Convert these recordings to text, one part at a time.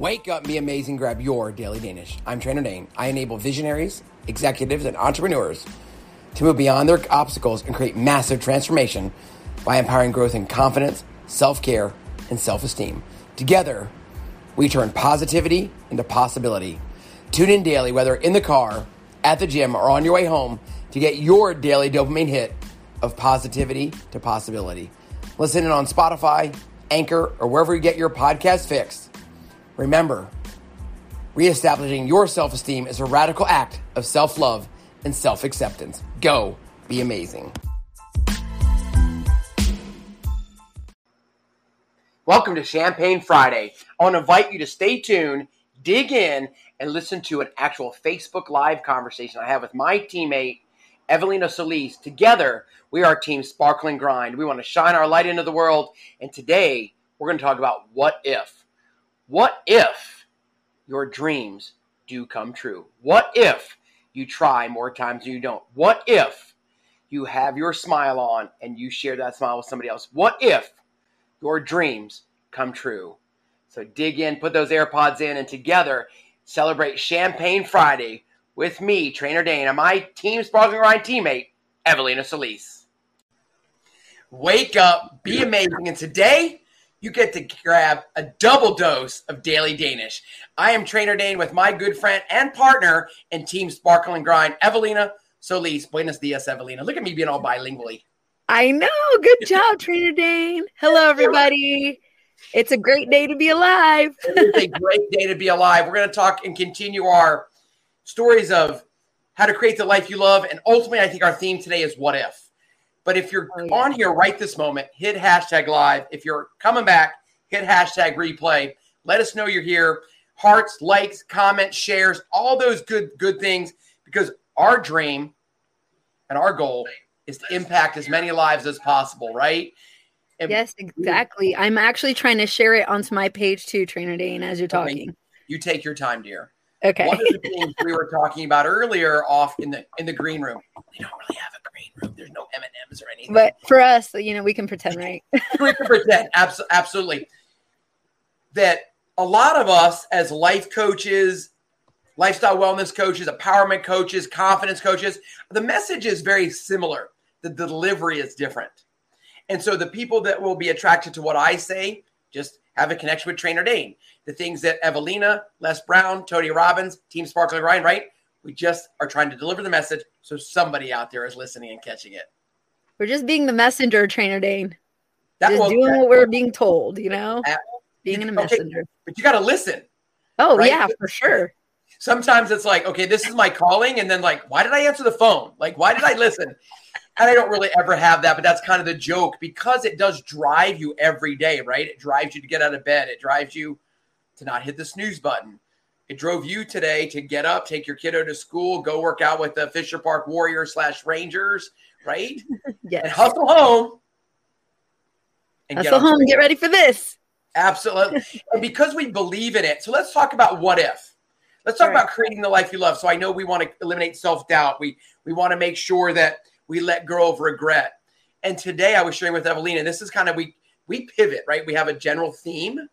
Wake up, be amazing, grab your daily Danish. I'm Trainer Dane. I enable visionaries, executives, and entrepreneurs to move beyond their obstacles and create massive transformation by empowering growth in confidence, self care, and self esteem. Together, we turn positivity into possibility. Tune in daily, whether in the car, at the gym, or on your way home, to get your daily dopamine hit of positivity to possibility. Listen in on Spotify, Anchor, or wherever you get your podcast fixed. Remember, reestablishing your self esteem is a radical act of self love and self acceptance. Go be amazing. Welcome to Champagne Friday. I want to invite you to stay tuned, dig in, and listen to an actual Facebook Live conversation I have with my teammate, Evelina Solis. Together, we are Team Sparkling Grind. We want to shine our light into the world. And today, we're going to talk about what if. What if your dreams do come true? What if you try more times than you don't? What if you have your smile on and you share that smile with somebody else? What if your dreams come true? So dig in, put those AirPods in, and together celebrate Champagne Friday with me, Trainer Dane, and my Team Sparkling Grind teammate, Evelina Solis. Wake up, be amazing, and today you get to grab a double dose of Daily Danish. I am Trainer Dane with my good friend and partner in Team Sparkle and Grind, Evelina Solis. Buenos dias, Evelina. Look at me being all bilingually. I know. Good job, Trainer Dane. Hello, everybody. It's a great day to be alive. it's a great day to be alive. We're going to talk and continue our stories of how to create the life you love. And ultimately, I think our theme today is what if. But if you're oh, yeah. on here right this moment, hit hashtag live. If you're coming back, hit hashtag replay. Let us know you're here. Hearts, likes, comments, shares, all those good good things because our dream and our goal is to impact as many lives as possible, right? And yes, exactly. I'm actually trying to share it onto my page too, Trainer Dane, as you're talking. You take your time, dear. Okay. One of the things we were talking about earlier off in the in the green room. We don't really have a green room. There's no M and M's or anything. But for us, you know, we can pretend, right? we can pretend. Abs- absolutely. That a lot of us as life coaches, lifestyle wellness coaches, empowerment coaches, confidence coaches, the message is very similar. The delivery is different. And so the people that will be attracted to what I say just have a connection with Trainer Dane. The things that Evelina, Les Brown, Tony Robbins, Team Sparkling Grind, right? We just are trying to deliver the message so somebody out there is listening and catching it. We're just being the messenger, Trainer Dane. That, just doing that, what we're being told, you know? Being a messenger. Okay, but you got to listen. Oh, right? yeah, for sure. Sometimes it's like, okay, this is my calling. And then, like, why did I answer the phone? Like, why did I listen? and I don't really ever have that, but that's kind of the joke because it does drive you every day, right? It drives you to get out of bed. It drives you to not hit the snooze button. It drove you today to get up, take your kiddo to school, go work out with the Fisher Park Warriors slash Rangers, right? yes. And hustle home. And hustle home. Get ready for this. Absolutely. and because we believe in it, so let's talk about what if. Let's talk right. about creating the life you love. So I know we want to eliminate self doubt. We we want to make sure that we let go of regret. And today I was sharing with Evelina, and this is kind of we we pivot, right? We have a general theme.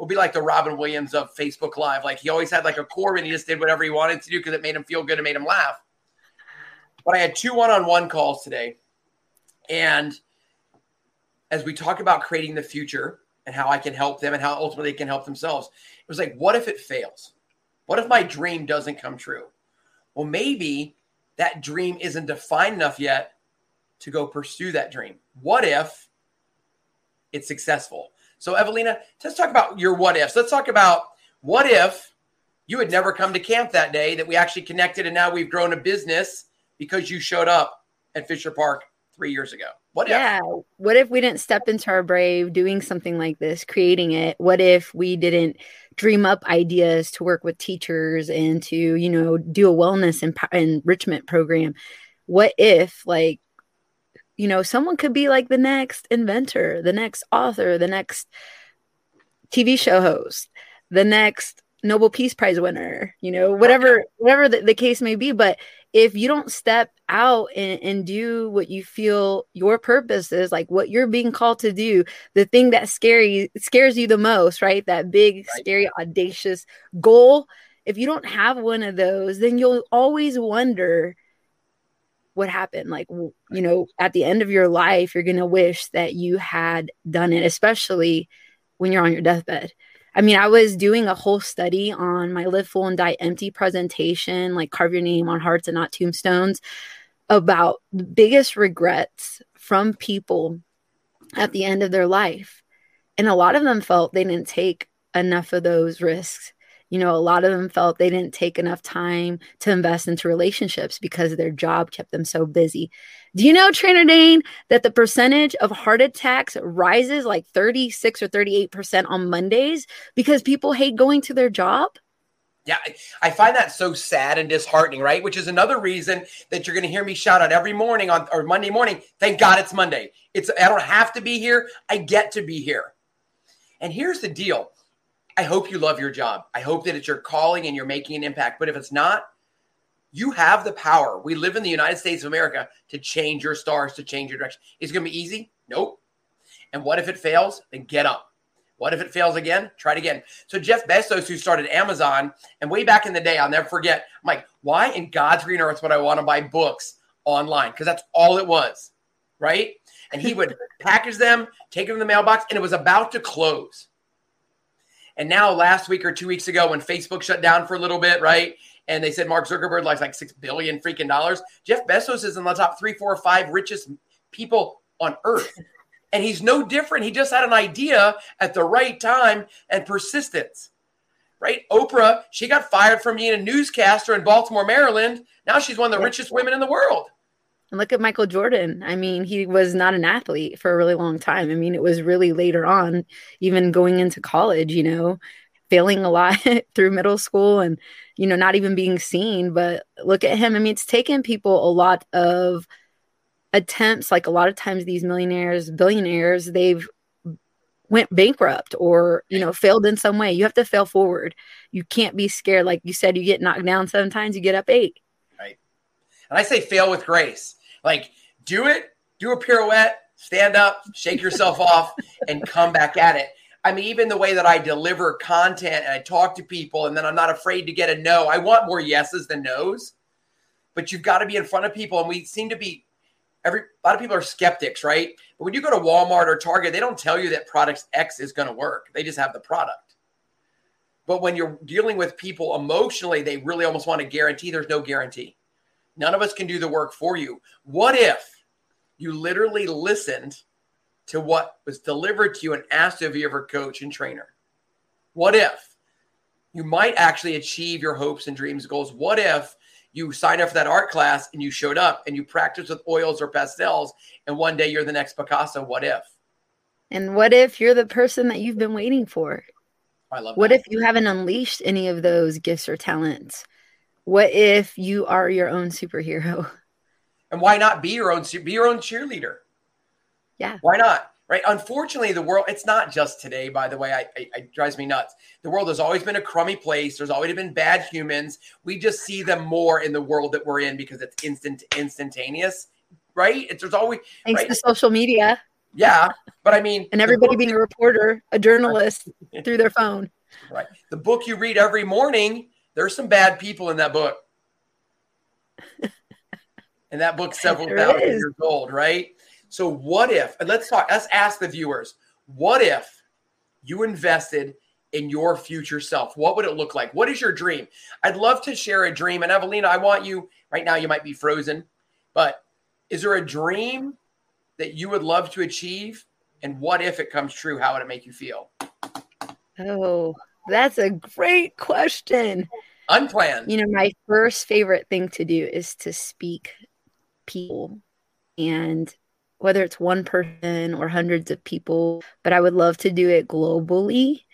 We'll be like the Robin Williams of Facebook Live. Like he always had like a core and he just did whatever he wanted to do because it made him feel good and made him laugh. But I had two one-on-one calls today. And as we talk about creating the future and how I can help them and how ultimately they can help themselves, it was like, what if it fails? What if my dream doesn't come true? Well, maybe that dream isn't defined enough yet to go pursue that dream. What if it's successful? So, Evelina, let's talk about your what ifs. Let's talk about what if you had never come to camp that day that we actually connected and now we've grown a business because you showed up at Fisher Park three years ago. What if? Yeah. What if we didn't step into our brave doing something like this, creating it? What if we didn't dream up ideas to work with teachers and to, you know, do a wellness and enrichment program? What if, like, you know, someone could be like the next inventor, the next author, the next TV show host, the next Nobel Peace Prize winner, you know, oh, whatever, whatever the, the case may be. But if you don't step out and, and do what you feel your purpose is, like what you're being called to do, the thing that scary scares you the most, right? That big, right. scary, audacious goal. If you don't have one of those, then you'll always wonder what happened. Like, you know, at the end of your life, you're going to wish that you had done it, especially when you're on your deathbed. I mean, I was doing a whole study on my live full and die empty presentation, like carve your name on hearts and not tombstones, about the biggest regrets from people at the end of their life. And a lot of them felt they didn't take enough of those risks you know, a lot of them felt they didn't take enough time to invest into relationships because their job kept them so busy. Do you know, Trainer Dane, that the percentage of heart attacks rises like 36 or 38% on Mondays because people hate going to their job? Yeah, I find that so sad and disheartening, right? Which is another reason that you're going to hear me shout out every morning on or Monday morning. Thank God it's Monday. It's I don't have to be here. I get to be here. And here's the deal. I hope you love your job. I hope that it's your calling and you're making an impact. But if it's not, you have the power. We live in the United States of America to change your stars, to change your direction. Is it going to be easy? Nope. And what if it fails? Then get up. What if it fails again? Try it again. So Jeff Bezos, who started Amazon, and way back in the day, I'll never forget. I'm like, why in God's green earth would I want to buy books online? Because that's all it was, right? And he would package them, take them in the mailbox, and it was about to close. And now, last week or two weeks ago, when Facebook shut down for a little bit, right? And they said Mark Zuckerberg likes like six billion freaking dollars. Jeff Bezos is in the top three, four, five richest people on earth. And he's no different. He just had an idea at the right time and persistence. Right? Oprah, she got fired from being a newscaster in Baltimore, Maryland. Now she's one of the richest women in the world. And look at Michael Jordan. I mean, he was not an athlete for a really long time. I mean, it was really later on, even going into college, you know, failing a lot through middle school and, you know, not even being seen. But look at him. I mean, it's taken people a lot of attempts. Like a lot of times, these millionaires, billionaires, they've went bankrupt or you know failed in some way you have to fail forward you can't be scared like you said you get knocked down seven times you get up eight right and i say fail with grace like, do it, do a pirouette, stand up, shake yourself off, and come back at it. I mean, even the way that I deliver content and I talk to people, and then I'm not afraid to get a no. I want more yeses than nos, but you've got to be in front of people. And we seem to be every a lot of people are skeptics, right? But when you go to Walmart or Target, they don't tell you that product X is going to work. They just have the product. But when you're dealing with people emotionally, they really almost want to guarantee there's no guarantee. None of us can do the work for you. What if you literally listened to what was delivered to you and asked of your coach and trainer? What if you might actually achieve your hopes and dreams goals? What if you signed up for that art class and you showed up and you practiced with oils or pastels and one day you're the next Picasso? What if? And what if you're the person that you've been waiting for? I love what that. if you haven't unleashed any of those gifts or talents? What if you are your own superhero? And why not be your own be your own cheerleader? Yeah. Why not? Right. Unfortunately, the world, it's not just today, by the way. I, I, it drives me nuts. The world has always been a crummy place. There's always been bad humans. We just see them more in the world that we're in because it's instant, instantaneous. Right. It's, there's always thanks right? to social media. Yeah. But I mean, and everybody being a reporter, a journalist through their phone. Right. The book you read every morning there's some bad people in that book. and that book's several thousand is. years old, right? So what if, and let's talk, let's ask the viewers, what if you invested in your future self? What would it look like? What is your dream? I'd love to share a dream. And Evelina, I want you, right now you might be frozen, but is there a dream that you would love to achieve? And what if it comes true? How would it make you feel? Oh, that's a great question. Unplanned. You know, my first favorite thing to do is to speak people and whether it's one person or hundreds of people, but I would love to do it globally.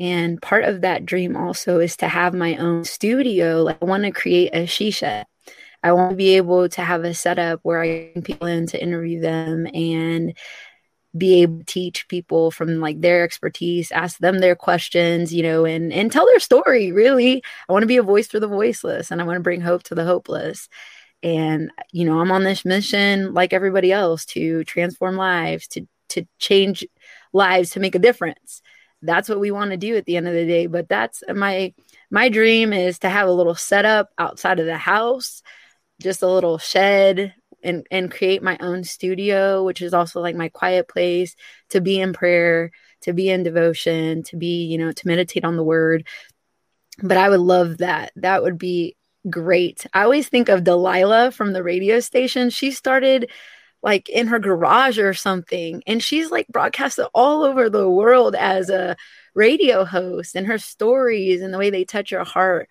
And part of that dream also is to have my own studio. Like I want to create a she shed. I want to be able to have a setup where I can people in to interview them and be able to teach people from like their expertise ask them their questions you know and and tell their story really. I want to be a voice for the voiceless and i want to bring hope to the hopeless. And you know i'm on this mission like everybody else to transform lives to to change lives to make a difference. That's what we want to do at the end of the day but that's my my dream is to have a little setup outside of the house just a little shed and and create my own studio which is also like my quiet place to be in prayer to be in devotion to be you know to meditate on the word. But i would love that. That would be great. I always think of delilah from the radio station. She started like in her garage or something and she's like broadcasted all over the world as a radio host and her stories and the way they touch your heart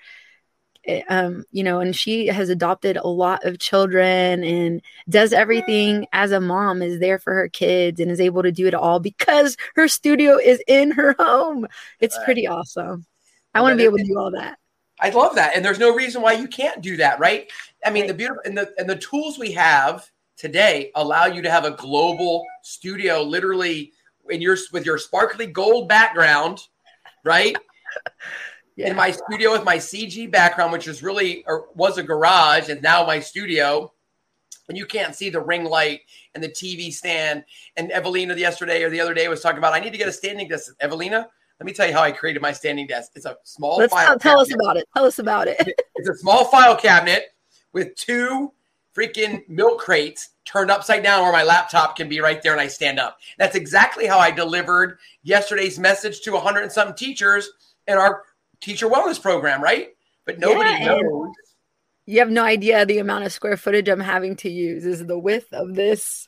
um, you know, and she has adopted a lot of children and does everything as a mom, is there for her kids and is able to do it all because her studio is in her home. It's right. pretty awesome. I want to be able to do all that. I love that. And there's no reason why you can't do that, right? I mean, right. the beautiful and the and the tools we have today allow you to have a global studio literally in your with your sparkly gold background, right? yeah. in my studio with my CG background, which is really or was a garage and now my studio. And you can't see the ring light and the TV stand. And Evelina the yesterday or the other day was talking about I need to get a standing desk. Evelina, let me tell you how I created my standing desk. It's a small Let's file. Tell, tell us about it. Tell us about it. it's a small file cabinet with two freaking milk crates turned upside down where my laptop can be right there and I stand up. That's exactly how I delivered yesterday's message to 100 and some teachers in our teacher wellness program, right? But nobody yeah, knows. You have no idea the amount of square footage I'm having to use is the width of this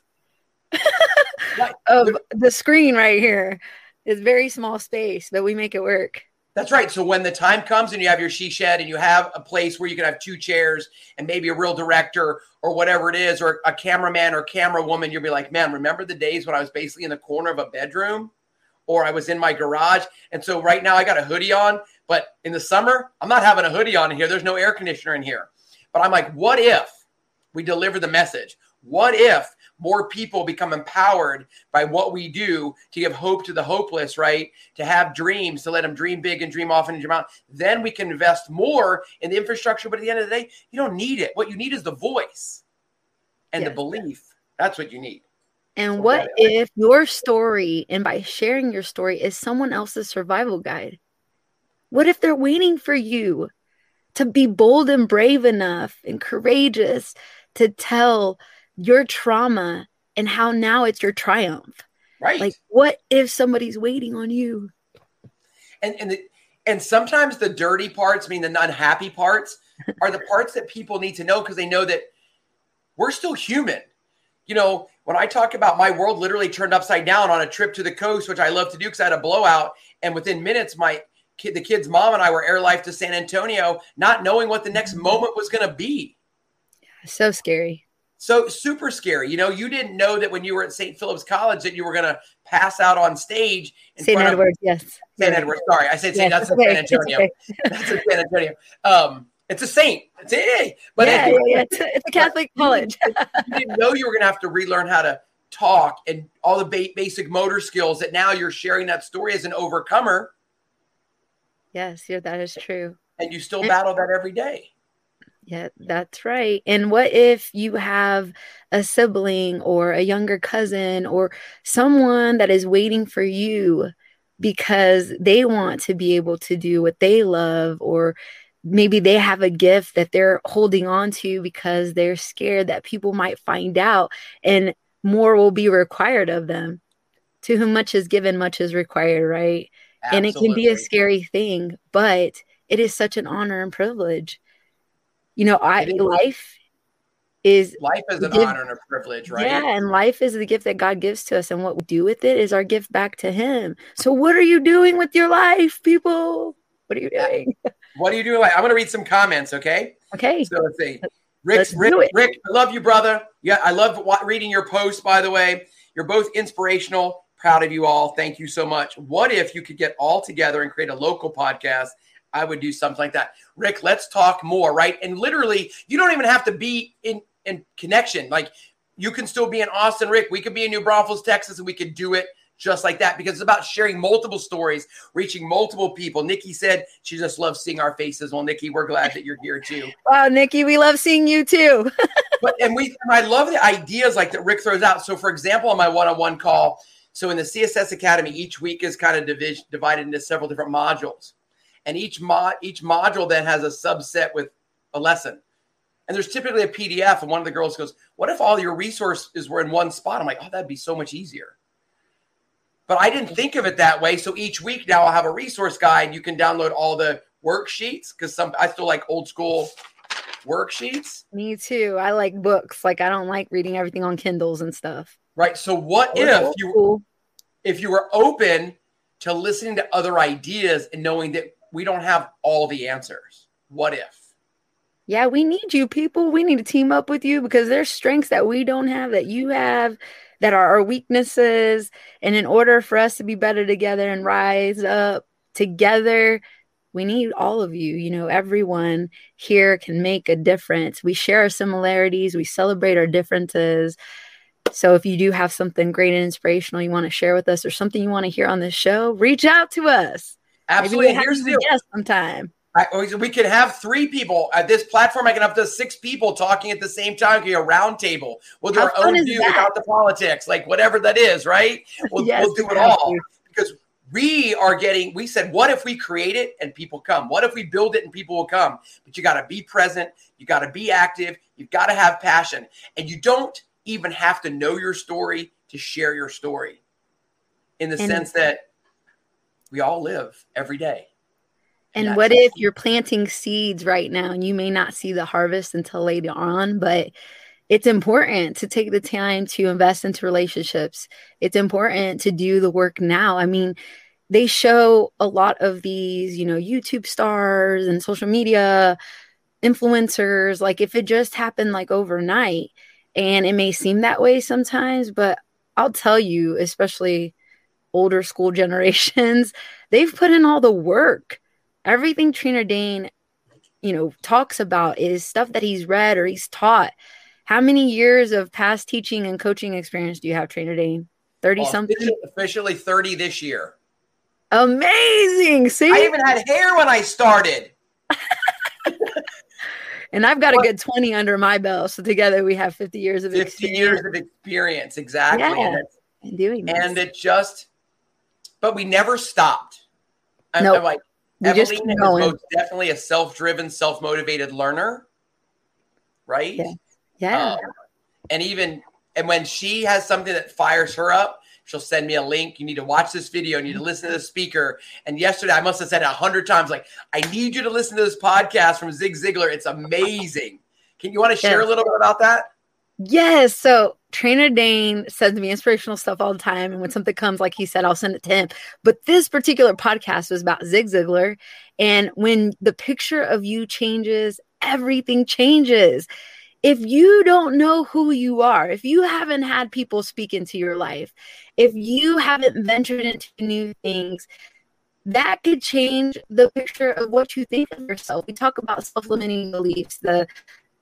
of the screen right here. It's very small space, but we make it work. That's right. So when the time comes and you have your she shed and you have a place where you can have two chairs and maybe a real director or whatever it is, or a cameraman or camera woman, you'll be like, man, remember the days when I was basically in the corner of a bedroom or I was in my garage? And so right now I got a hoodie on but in the summer, I'm not having a hoodie on in here. There's no air conditioner in here. But I'm like, what if we deliver the message? What if more people become empowered by what we do to give hope to the hopeless, right? To have dreams, to let them dream big and dream often and dream out. Then we can invest more in the infrastructure. But at the end of the day, you don't need it. What you need is the voice and yes. the belief. That's what you need. And what if your story, and by sharing your story, is someone else's survival guide? What if they're waiting for you to be bold and brave enough and courageous to tell your trauma and how now it's your triumph? Right. Like, what if somebody's waiting on you? And and the, and sometimes the dirty parts, I mean the unhappy parts, are the parts that people need to know because they know that we're still human. You know, when I talk about my world literally turned upside down on a trip to the coast, which I love to do because I had a blowout, and within minutes my the kid's mom and I were air life to San Antonio, not knowing what the next mm-hmm. moment was going to be. So scary. So super scary. You know, you didn't know that when you were at St. Philip's College that you were going to pass out on stage. St. Edward, yes. St. Edward. Sorry, I said St. Yes, that's okay. San Antonio. Okay. that's San Antonio. Um, it's a saint. It's a, but yeah, yeah, yeah. It's, a, it's, a, Catholic college. you didn't know you were going to have to relearn how to talk and all the ba- basic motor skills that now you're sharing that story as an overcomer Yes, yeah, that is true. And you still and, battle that every day. Yeah, that's right. And what if you have a sibling or a younger cousin or someone that is waiting for you because they want to be able to do what they love or maybe they have a gift that they're holding on to because they're scared that people might find out and more will be required of them. To whom much is given, much is required, right? Absolutely. And it can be a scary thing, but it is such an honor and privilege. You know, I life is life is an honor and a privilege, right? Yeah, and life is the gift that God gives to us, and what we do with it is our gift back to Him. So, what are you doing with your life, people? What are you doing? What are you doing? I'm going to read some comments, okay? Okay. So let's see. Rick, Rick, Rick, I love you, brother. Yeah, I love reading your posts. By the way, you're both inspirational. Proud of you all. Thank you so much. What if you could get all together and create a local podcast? I would do something like that. Rick, let's talk more, right? And literally, you don't even have to be in in connection. Like you can still be in Austin, Rick. We could be in New Braunfels, Texas, and we could do it just like that because it's about sharing multiple stories, reaching multiple people. Nikki said she just loves seeing our faces. Well, Nikki, we're glad that you're here too. Wow, Nikki, we love seeing you too. but and we I love the ideas like that Rick throws out. So for example, on my one-on-one call, so in the CSS Academy, each week is kind of division, divided into several different modules. And each mod each module then has a subset with a lesson. And there's typically a PDF. And one of the girls goes, What if all your resources were in one spot? I'm like, Oh, that'd be so much easier. But I didn't think of it that way. So each week now I'll have a resource guide. You can download all the worksheets because some I still like old school worksheets. Me too. I like books. Like I don't like reading everything on Kindles and stuff. Right. So what if you if you were open to listening to other ideas and knowing that we don't have all the answers? What if? Yeah, we need you people. We need to team up with you because there's strengths that we don't have that you have that are our weaknesses. And in order for us to be better together and rise up together, we need all of you. You know, everyone here can make a difference. We share our similarities, we celebrate our differences. So if you do have something great and inspirational you want to share with us or something you want to hear on this show, reach out to us. Absolutely. Here's the deal. sometime. I, we could have three people at this platform. I can have up to six people talking at the same time. Be a round table. We'll do How our own view without the politics, like whatever that is, right? We'll, yes, we'll do it all because we are getting. We said, what if we create it and people come? What if we build it and people will come? But you got to be present. You got to be active. You've got to have passion, and you don't even have to know your story to share your story. In the and sense that we all live every day and what if you're planting seeds right now and you may not see the harvest until later on, but it's important to take the time to invest into relationships. It's important to do the work now. I mean, they show a lot of these, you know, YouTube stars and social media influencers. Like, if it just happened like overnight, and it may seem that way sometimes, but I'll tell you, especially older school generations, they've put in all the work everything Trainer Dane, you know, talks about is stuff that he's read or he's taught. How many years of past teaching and coaching experience do you have, Trainer Dane? 30 something? Officially 30 this year. Amazing. See? I even had hair when I started. and I've got a good 20 under my belt. So together we have 50 years of 50 experience. years of experience. Exactly. Yeah, and, doing this. And it just, but we never stopped. I'm, nope. I'm like, we Evelina is most definitely a self-driven, self-motivated learner, right? Yeah. yeah. Um, and even and when she has something that fires her up, she'll send me a link. You need to watch this video. You need to listen to the speaker. And yesterday, I must have said a hundred times, like, I need you to listen to this podcast from Zig Ziglar. It's amazing. Can you want to share yeah. a little bit about that? Yes. So Trainer Dane sends me inspirational stuff all the time. And when something comes, like he said, I'll send it to him. But this particular podcast was about Zig Ziglar. And when the picture of you changes, everything changes. If you don't know who you are, if you haven't had people speak into your life, if you haven't ventured into new things, that could change the picture of what you think of yourself. We talk about self limiting beliefs, the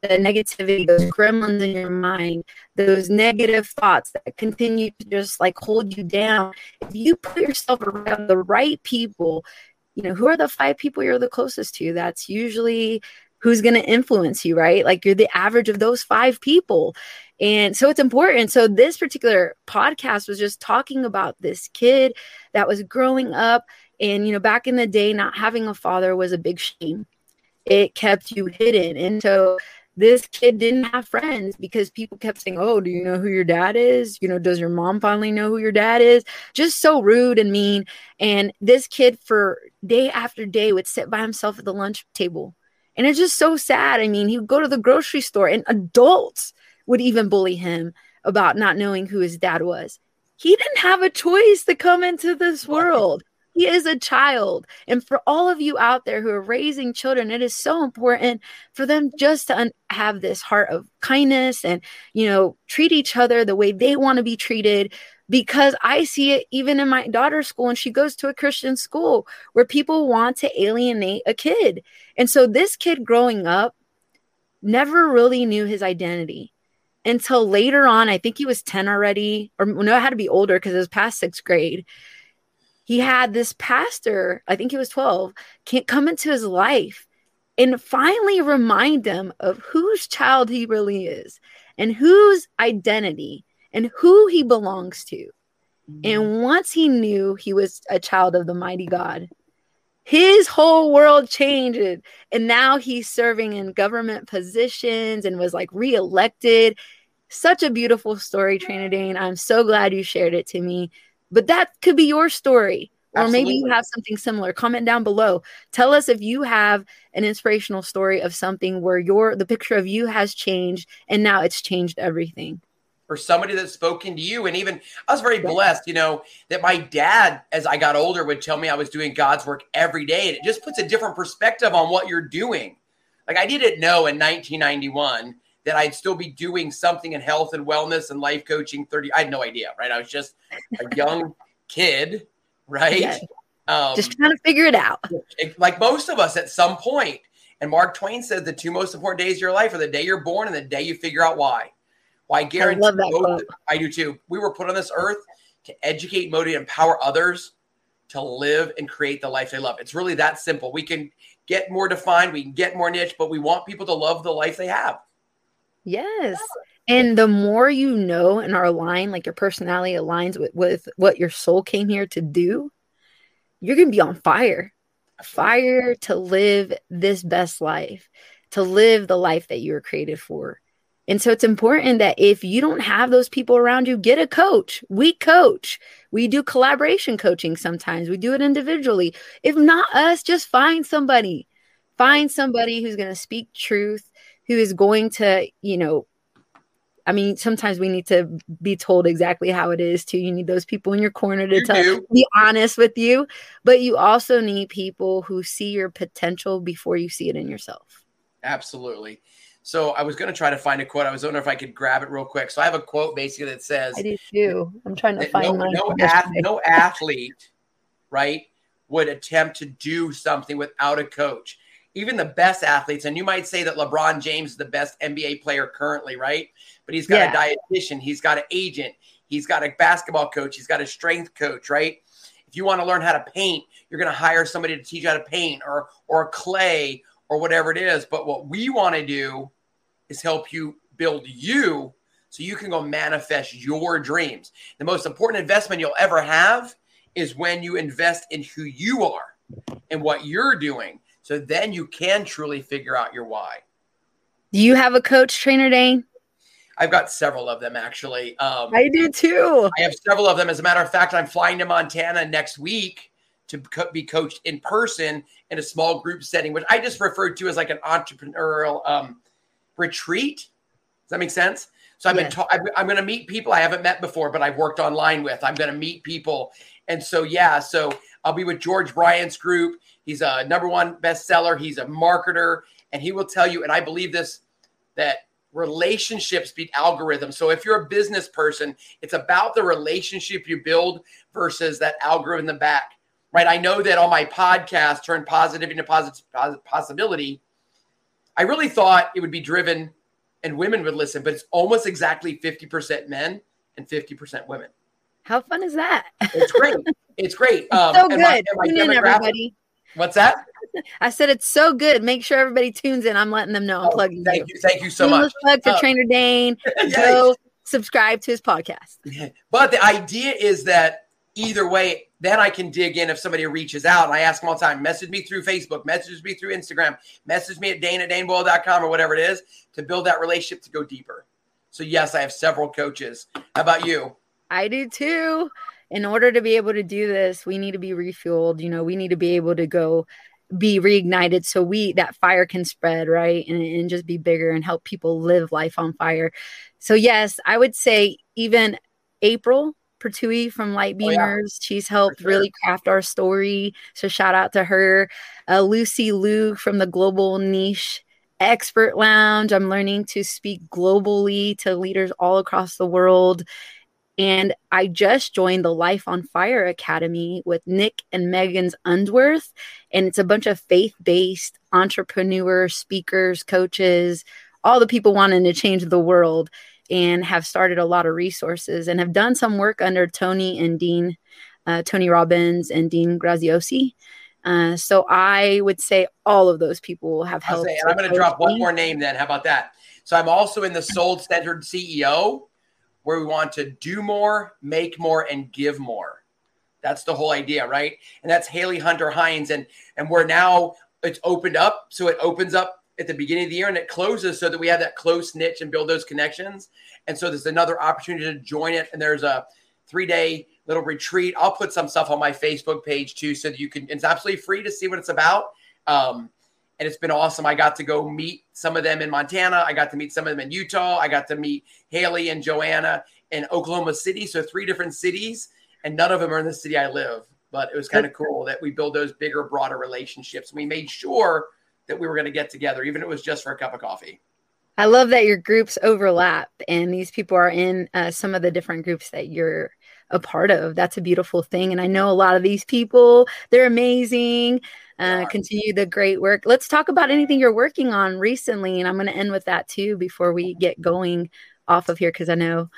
the negativity, those gremlins in your mind, those negative thoughts that continue to just like hold you down. If you put yourself around the right people, you know, who are the five people you're the closest to? That's usually who's going to influence you, right? Like you're the average of those five people. And so it's important. So this particular podcast was just talking about this kid that was growing up. And, you know, back in the day, not having a father was a big shame. It kept you hidden. And so this kid didn't have friends because people kept saying, Oh, do you know who your dad is? You know, does your mom finally know who your dad is? Just so rude and mean. And this kid, for day after day, would sit by himself at the lunch table. And it's just so sad. I mean, he would go to the grocery store, and adults would even bully him about not knowing who his dad was. He didn't have a choice to come into this world. He is a child. And for all of you out there who are raising children, it is so important for them just to un- have this heart of kindness and, you know, treat each other the way they want to be treated. Because I see it even in my daughter's school, and she goes to a Christian school where people want to alienate a kid. And so this kid growing up never really knew his identity until later on. I think he was 10 already, or no, it had to be older because it was past sixth grade. He had this pastor, I think he was 12, can't come into his life and finally remind him of whose child he really is and whose identity and who he belongs to. Mm-hmm. And once he knew he was a child of the mighty God, his whole world changed. And now he's serving in government positions and was like reelected. Such a beautiful story, Trainer Dane. I'm so glad you shared it to me. But that could be your story. Or Absolutely. maybe you have something similar. Comment down below. Tell us if you have an inspirational story of something where your the picture of you has changed and now it's changed everything or somebody that's spoken to you. And even I was very blessed, you know, that my dad, as I got older, would tell me I was doing God's work every day. And it just puts a different perspective on what you're doing. Like I didn't know in 1991 that I'd still be doing something in health and wellness and life coaching 30. I had no idea, right? I was just a young kid, right? Yeah. Um, just trying to figure it out. Like most of us at some point. And Mark Twain said the two most important days of your life are the day you're born and the day you figure out why. Well, I guarantee I, both, I do too. We were put on this earth to educate, motivate, empower others to live and create the life they love. It's really that simple. We can get more defined, we can get more niche, but we want people to love the life they have. Yes. And the more you know and are aligned, like your personality aligns with, with what your soul came here to do, you're going to be on fire. Fire to live this best life, to live the life that you were created for. And so it's important that if you don't have those people around you, get a coach. We coach. We do collaboration coaching sometimes. We do it individually. If not us, just find somebody. Find somebody who's going to speak truth, who is going to, you know, I mean, sometimes we need to be told exactly how it is too. You need those people in your corner to tell, be honest with you, but you also need people who see your potential before you see it in yourself. Absolutely. So I was going to try to find a quote. I was wondering if I could grab it real quick. So I have a quote basically that says, "I do too." I'm trying to find no, no, ath- no athlete, right, would attempt to do something without a coach. Even the best athletes, and you might say that LeBron James is the best NBA player currently, right? But he's got yeah. a dietitian, he's got an agent, he's got a basketball coach, he's got a strength coach, right? If you want to learn how to paint, you're going to hire somebody to teach you how to paint, or or clay, or whatever it is. But what we want to do is help you build you so you can go manifest your dreams. The most important investment you'll ever have is when you invest in who you are and what you're doing. So then you can truly figure out your why. Do you have a coach trainer, Dane? I've got several of them actually. Um, I do too. I have several of them. As a matter of fact, I'm flying to Montana next week to be coached in person in a small group setting, which I just referred to as like an entrepreneurial um, retreat. Does that make sense? So I've been ta- I'm going to meet people I haven't met before, but I've worked online with. I'm going to meet people, and so yeah, so I'll be with George Bryant's group. He's a number one bestseller. He's a marketer, and he will tell you. And I believe this that relationships beat algorithms. So if you're a business person, it's about the relationship you build versus that algorithm in the back, right? I know that on my podcast, Turn Positive into Positive Possibility, I really thought it would be driven and women would listen, but it's almost exactly 50% men and 50% women. How fun is that? It's great. It's great. Um, so good. My, my Tune in, everybody. What's that? I said it's so good. Make sure everybody tunes in. I'm letting them know I'm oh, plugging thank you. you. Thank you so much. Plug for uh, Trainer Dane. Go subscribe to his podcast. But the idea is that either way, then I can dig in if somebody reaches out. I ask them all the time, message me through Facebook, message me through Instagram, message me at dane at daneboyle.com or whatever it is to build that relationship to go deeper. So, yes, I have several coaches. How about you? I do too. In order to be able to do this, we need to be refueled. You know, we need to be able to go be reignited so we that fire can spread right and, and just be bigger and help people live life on fire so yes i would say even april Perry from Light Beamers. Oh, yeah. She's helped sure. really craft our story. So shout out to her. Uh, Lucy Liu from the Global Niche Expert Lounge. I'm learning to speak globally to leaders all across the world. And I just joined the Life on Fire Academy with Nick and Megan Unsworth. And it's a bunch of faith based entrepreneurs, speakers, coaches, all the people wanting to change the world and have started a lot of resources and have done some work under Tony and Dean, uh, Tony Robbins and Dean Graziosi. Uh, so I would say all of those people have helped. Say, and I'm going to drop one more name then. How about that? So I'm also in the Soul Centered CEO, where we want to do more, make more, and give more. That's the whole idea, right? And that's Haley Hunter Hines, and and we're now it's opened up, so it opens up at the beginning of the year and it closes so that we have that close niche and build those connections. And so there's another opportunity to join it, and there's a three day little retreat. I'll put some stuff on my Facebook page too, so that you can. It's absolutely free to see what it's about. Um, and it's been awesome. I got to go meet some of them in Montana. I got to meet some of them in Utah. I got to meet Haley and Joanna in Oklahoma City. So three different cities, and none of them are in the city I live. But it was kind of cool that we build those bigger, broader relationships. We made sure that we were going to get together, even if it was just for a cup of coffee. I love that your groups overlap and these people are in uh, some of the different groups that you're a part of. That's a beautiful thing. And I know a lot of these people, they're amazing. Uh, continue the great work. Let's talk about anything you're working on recently. And I'm going to end with that too before we get going off of here because I know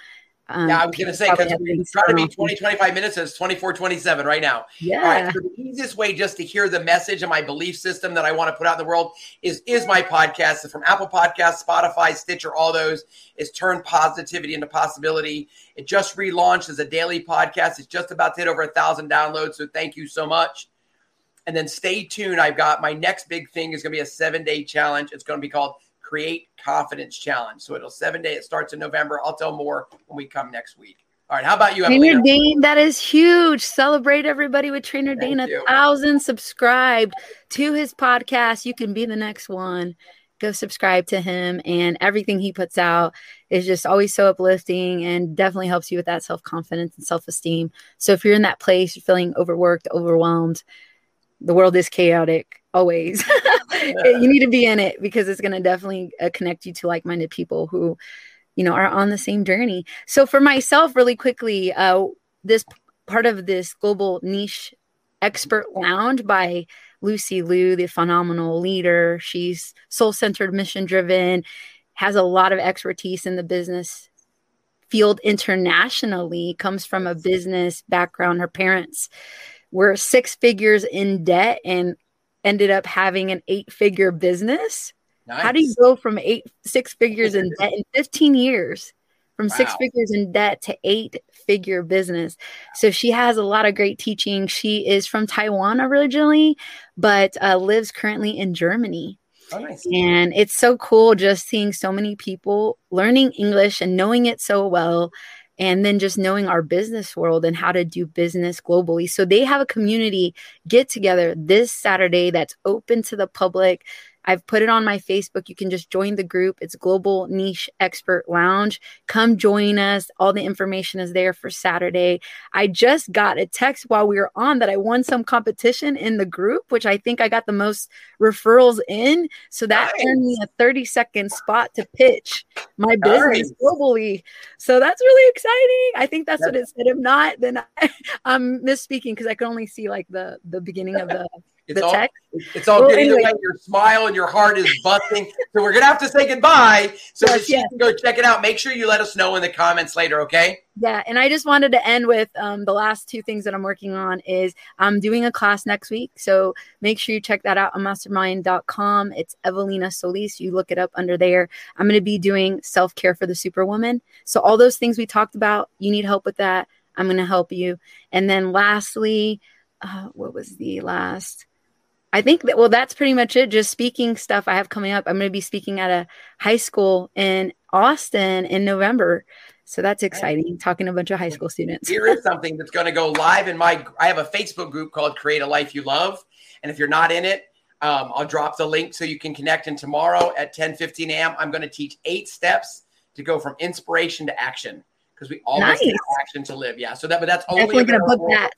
um, yeah, I was going to say because we're trying to be 20, 25 minutes. It's 24, 27 right now. Yeah. All right. So the easiest way just to hear the message and my belief system that I want to put out in the world is is my podcast. from Apple Podcasts, Spotify, Stitcher, all those is turn positivity into possibility. It just relaunched as a daily podcast. It's just about to hit over a thousand downloads. So thank you so much. And then stay tuned. I've got my next big thing is going to be a seven day challenge. It's going to be called Create Confidence Challenge. So it'll seven day. It starts in November. I'll tell more when we come next week. All right. How about you, Trainer Dane? That is huge. Celebrate everybody with Trainer Dane. A thousand subscribed to his podcast. You can be the next one. Go subscribe to him, and everything he puts out is just always so uplifting and definitely helps you with that self confidence and self esteem. So if you're in that place, you're feeling overworked, overwhelmed, the world is chaotic always. you need to be in it because it's going to definitely uh, connect you to like minded people who, you know, are on the same journey. So for myself, really quickly, uh, this part of this global niche expert lounge by Lucy Liu, the phenomenal leader. She's soul centered, mission driven, has a lot of expertise in the business field internationally, comes from a business background. Her parents were six figures in debt and ended up having an eight figure business. Nice. How do you go from eight six figures in debt in 15 years? From wow. six figures in debt to eight figure business. So she has a lot of great teaching. She is from Taiwan originally, but uh, lives currently in Germany. Oh, nice. And it's so cool just seeing so many people learning English and knowing it so well and then just knowing our business world and how to do business globally. So they have a community get together this Saturday that's open to the public. I've put it on my Facebook. You can just join the group. It's Global Niche Expert Lounge. Come join us. All the information is there for Saturday. I just got a text while we were on that I won some competition in the group, which I think I got the most referrals in. So that nice. earned me a 30 second spot to pitch my business nice. globally. So that's really exciting. I think that's, what it said. If not, then I, am misspeaking because I can only see like the the beginning of the it's the all, text. It's all well, good anyway. either way. Your smile and your heart is busting. so we're gonna have to say goodbye. So yes, that she can go check it out. Make sure you let us know in the comments later, okay? Yeah, and I just wanted to end with um, the last two things that I'm working on is I'm doing a class next week. So make sure you check that out on mastermind.com. It's Evelina Solis. You look it up under there. I'm gonna be doing self-care for the superwoman. So all those things we talked about, you need help with that. I'm gonna help you. And then lastly, uh, what was the last? I think that well, that's pretty much it. Just speaking stuff I have coming up. I'm going to be speaking at a high school in Austin in November. So that's exciting. Talking to a bunch of high school students. Here is something that's going to go live in my. I have a Facebook group called Create a Life You Love, and if you're not in it, um, I'll drop the link so you can connect. And tomorrow at 10 15 a.m., I'm going to teach eight steps to go from inspiration to action because we always nice. need action to live. Yeah. So that, but that's only definitely going to book that.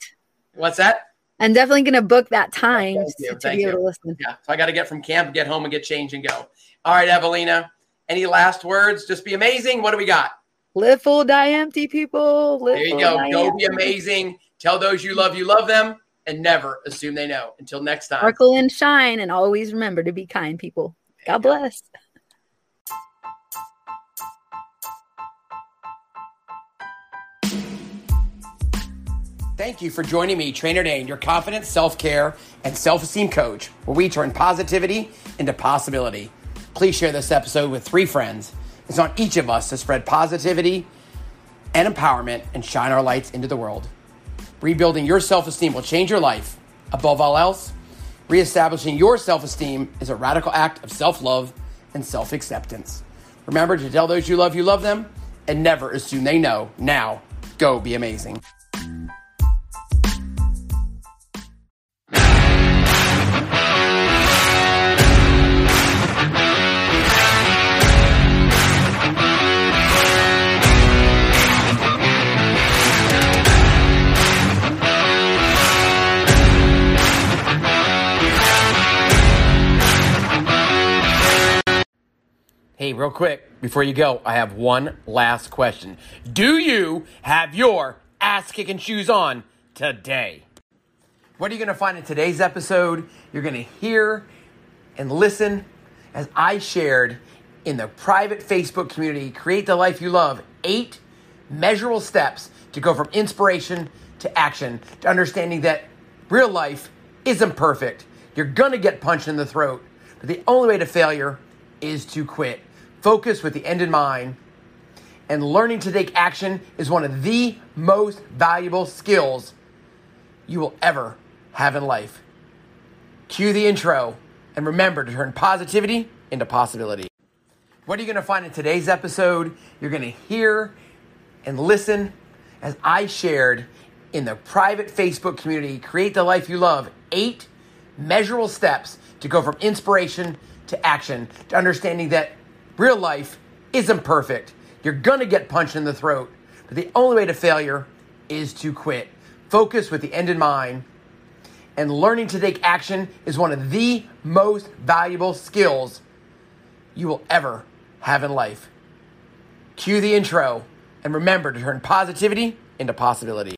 What's that? I'm definitely going to book that time to, to be you. able to listen. Yeah. So I got to get from camp, get home, and get change and go. All right, Evelina. Any last words? Just be amazing. What do we got? Live full, die empty, people. Live there you go. Go empty. be amazing. Tell those you love you love them, and never assume they know. Until next time. Sparkle and shine, and always remember to be kind, people. God bless. Thank you for joining me, Trainer Dane, your confident self care and self esteem coach, where we turn positivity into possibility. Please share this episode with three friends. It's on each of us to spread positivity and empowerment and shine our lights into the world. Rebuilding your self esteem will change your life. Above all else, reestablishing your self esteem is a radical act of self love and self acceptance. Remember to tell those you love you love them and never assume they know. Now, go be amazing. Hey, real quick, before you go, I have one last question. Do you have your ass kicking shoes on today? What are you going to find in today's episode? You're going to hear and listen as I shared in the private Facebook community, Create the Life You Love, eight measurable steps to go from inspiration to action, to understanding that real life isn't perfect. You're going to get punched in the throat, but the only way to failure is to quit. Focus with the end in mind. And learning to take action is one of the most valuable skills you will ever have in life. Cue the intro and remember to turn positivity into possibility. What are you going to find in today's episode? You're going to hear and listen as I shared in the private Facebook community, Create the Life You Love, eight measurable steps to go from inspiration to action, to understanding that real life isn't perfect. You're gonna get punched in the throat, but the only way to failure is to quit. Focus with the end in mind. And learning to take action is one of the most valuable skills you will ever have in life. Cue the intro and remember to turn positivity into possibility.